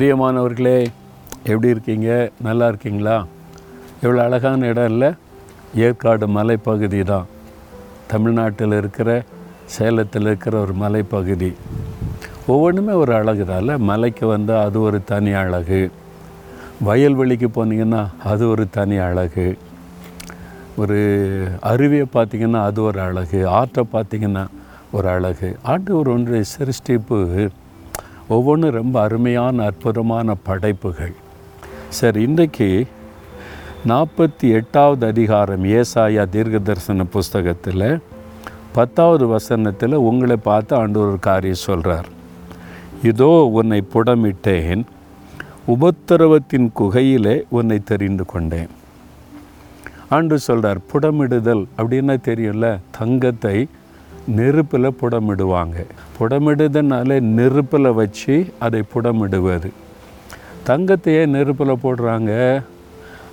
பிரியமானவர்களே எப்படி இருக்கீங்க? நல்லா இருக்கீங்களா? எவ்வளோ அழகான இடம் இல்லை ஏற்காடு மலைப்பகுதி தான். தமிழ்நாட்டில் இருக்கிற சேலத்தில் இருக்கிற ஒரு மலைப்பகுதி. ஒவ்வொன்றுமே ஒரு அழகு தான் மலைக்கு வந்தால் அது ஒரு தனி அழகு. வயல்வெளிக்கு போனீங்கன்னா அது ஒரு தனி அழகு. ஒரு அருவியை பார்த்தீங்கன்னா அது ஒரு அழகு. ஆற்றை பார்த்தீங்கன்னா ஒரு அழகு. ஆண்டவர் ஒன்று சிருஷ்டிப்பு ஒவ்வொன்றும் ரொம்ப அருமையான அற்புதமான படைப்புகள். சார் இன்றைக்கு நாற்பத்தி எட்டாவது அதிகாரம் ஏசாயா தீர்க்க தரிசன புஸ்தகத்தில் பத்தாவது வசனத்தில் உங்களை பார்த்து ஆண்டு ஒரு காரியம் சொல்கிறார் இதோ உன்னை புடமிட்டேன் உபத்திரவத்தின் குகையிலே உன்னை தெரிந்து கொண்டேன். ஆண்டு சொல்கிறார் புடமிடுதல் அப்படின்னா தெரியும்ல தங்கத்தை நெருப்பில் புடமிடுவாங்க. புடமிடுதனால நெருப்பில் வச்சு அதை புடமிடுவது. தங்கத்தையே நெருப்பில் போடுறாங்க?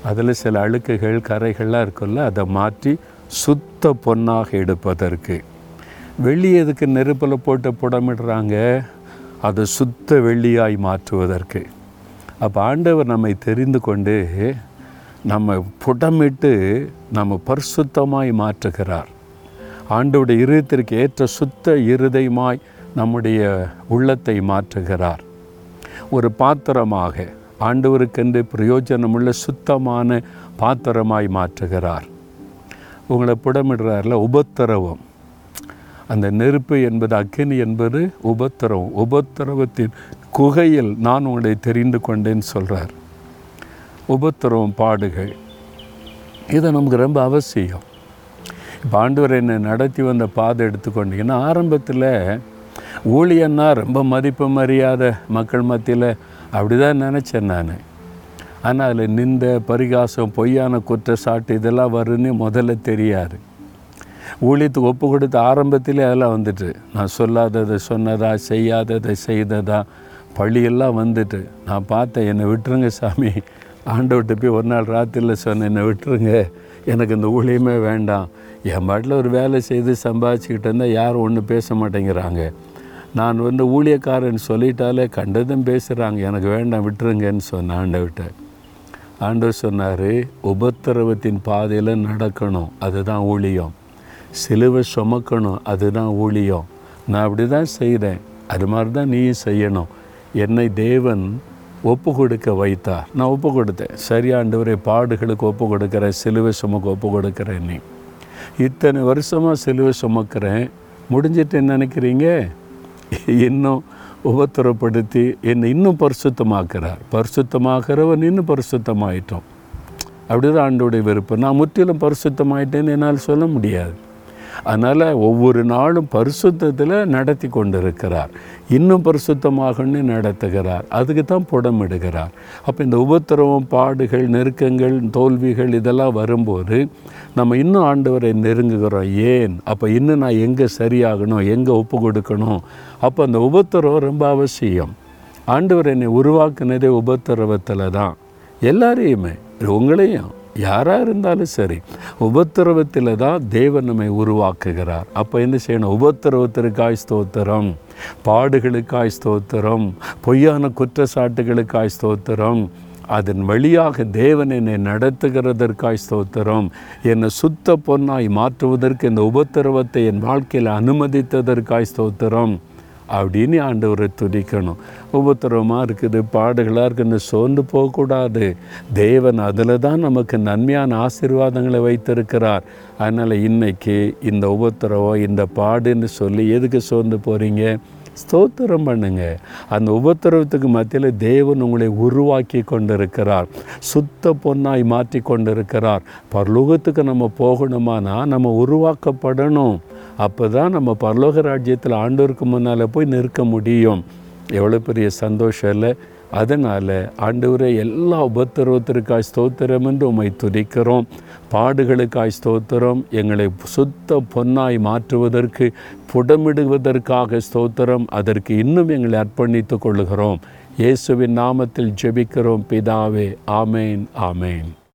அதில் சில அழுக்குகள் கரைகள்லாம் இருக்குல்ல அதை மாற்றி சுத்த பொன்னாக எடுப்பதற்கு. வெள்ளி எதுக்கு நெருப்பில் போட்டு புடமிடுறாங்க? அதை சுத்த வெள்ளியாய் மாற்றுவதற்கு. அப்போ ஆண்டவர் நம்மை தெரிந்து கொண்டு நம்ம புடமிட்டு நம்ம பரிசுத்தமாய் மாற்றுகிறார். ஆண்டவுடைய இருதயத்திற்கு ஏற்ற சுத்த இருதயமாய் நம்முடைய உள்ளத்தை மாற்றுகிறார். ஒரு பாத்திரமாக ஆண்டவருக்கென்று பிரயோஜனமுள்ள சுத்தமான பாத்திரமாய் மாற்றுகிறார். உங்களை புடமிடுறார்ல உபத்திரவம். அந்த நெருப்பு என்பது அக்கினி என்பது உபத்திரவம். உபத்திரவத்தின் குகையில் நான் உங்களை தெரிந்து கொண்டேன்னு சொல்கிறார் உபத்திரவம் பாடுகள். இது நமக்கு ரொம்ப அவசியம். பாண்டவர் என்னை நடத்தி வந்த பாதை எடுத்துக்கொண்டீங்கன்னா ஆரம்பத்தில் ஊழியன்னா ரொம்ப மதிப்பு மரியாதை மக்கள் மத்தியில் அப்படி தான் நினச்சேன் நான். ஆனால் அதில் நிந்த பரிகாசம் பொய்யான குற்றச்சாட்டு இதெல்லாம் வரும்னு முதல்ல தெரியாது. ஊழியத்துக்கு ஒப்பு கொடுத்த ஆரம்பத்திலே அதெல்லாம் வந்துட்டு நான் சொல்லாததை சொன்னதா செய்யாததை செய்ததா பழியெல்லாம் வந்துட்டு நான் பார்த்தேன் என்னை விட்டுருங்க சாமி. ஆண்டவர்கிட்ட போய் ஒரு நாள் ராத்திரியில் சொன்னேன் என்னை விட்டுருங்க. எனக்கு இந்த ஊழியமே வேண்டாம். என் பாட்டில் ஒரு வேலை செய்து சம்பாதிச்சுக்கிட்டு இருந்தால் யாரும் ஒன்றும் பேச மாட்டேங்கிறாங்க. நான் வந்து ஊழியக்காரன் சொல்லிட்டாலே கண்டதும் பேசுகிறாங்க எனக்கு வேண்டாம் விட்டுருங்கன்னு சொன்னேன் ஆண்டவர்கிட்ட. ஆண்டவர் சொன்னார் உபத்திரவத்தின் பாதையில் நடக்கணும். அதுதான் ஊழியம். சிலுவை சுமக்கணும். அதுதான் ஊழியம். நான் அப்படி தான் செய்கிறேன் அது மாதிரி தான் நீயும் செய்யணும். என்னை தேவன் ஒப்பு கொடுக்க வைத்தார். நான் ஒப்பு கொடுத்தேன் சரியாண்டவரை பாடுகளுக்கு ஒப்பு கொடுக்குறேன் சிலுவை சுமக்க ஒப்பு கொடுக்குறேன் நீ. இத்தனை வருஷமாக சிலுவை சுமக்கிறேன். முடிஞ்சிட்டு என்ன நினைக்கிறீங்க? இன்னும் உபத்திரப்படுத்தி என்னை இன்னும் பரிசுத்தமாக்குறார். பரிசுத்தமாகிறவன் இன்னும் பரிசுத்தமாயிட்டோம் அப்படிதான் ஆண்டோடைய விருப்பம். நான் முற்றிலும் பரிசுத்தமாயிட்டேன்னு என்னால் சொல்ல முடியாது. அதனால் ஒவ்வொரு நாளும் பரிசுத்தத்தில் நடத்தி கொண்டிருக்கிறார். இன்னும் பரிசுத்தமாகன்னு நடத்துகிறார். அதுக்கு தான் புடமிடுகிறார். அப்போ இந்த உபத்திரவம் பாடுகள் நெருக்கங்கள் தோல்விகள் இதெல்லாம் வரும்போது நம்ம இன்னும் ஆண்டவரை நெருங்குகிறோம். ஏன்? அப்போ இன்னும் நான் எங்கே சரியாகணும்? எங்கே ஒப்பு கொடுக்கணும்? அப்போ அந்த உபத்திரவம் ரொம்ப அவசியம். ஆண்டவர் என்னை உருவாக்குனதே உபத்திரவத்தில் தான். எல்லாரையுமே. உங்களையும். யாராக இருந்தாலும் சரி உபத்திரவத்தில் தான் தேவன் நம்மை உருவாக்குகிறார். அப்போ என்ன செய்யணும்? உபத்திரவத்திற்காய் ஸ்தோத்திரம் பாடுகளுக்காய் ஸ்தோத்திரம் பொய்யான குற்றச்சாட்டுகளுக்காய் ஸ்தோத்திரம் அதன் வழியாக தேவன் என்னை நடத்துகிறதற்காய் ஸ்தோத்திரம் என்னை சுத்த பொன்னாய் மாற்றுவதற்கு இந்த உபத்திரவத்தை என் வாழ்க்கையில் அனுமதித்ததற்காய் ஸ்தோத்திரம். அப்படின்னு ஆண்டவரை துதிக்கணும். உபத்திரவமாக இருக்குது பாடுகளாக இருக்குன்னு சோர்ந்து போகக்கூடாது. தேவன் அதில் தான் நமக்கு நன்மையான ஆசீர்வாதங்களை வைத்திருக்கிறார். அதனால் இன்றைக்கி இந்த உபத்திரவம் இந்த பாடுன்னு சொல்லி எதுக்கு சோர்ந்து போகிறீங்க ஸ்தோத்திரம் பண்ணுங்க. அந்த உபத்திரவத்துக்கு மத்தியில் தேவன் உங்களை உருவாக்கி கொண்டிருக்கிறார். சுத்த பொன்னாய் மாற்றி கொண்டிருக்கிறார். பரலோகத்துக்கு நம்ம போகணுமானா நம்ம உருவாக்கப்படணும். அப்போ தான் நம்ம பரலோக ராஜ்யத்தில் ஆண்டோருக்கு முன்னால் போய் நிற்க முடியும். எவ்வளோ பெரிய சந்தோஷம் இல்லை? அதனால் ஆண்டவரே எல்லா உபத்திரவத்திற்காய் ஸ்தோத்திரம் என்று உம்மை துதிக்கிறோம். பாடுகளுக்காய் ஸ்தோத்திரம் எங்களை சுத்த பொன்னாய் மாற்றுவதற்கு புடமிடுவதற்காக ஸ்தோத்திரம் அதற்கு இன்னும் எங்களை அர்ப்பணித்துக் கொள்கிறோம் இயேசுவின் நாமத்தில் ஜெபிக்கிறோம் பிதாவே ஆமேன் ஆமேன்.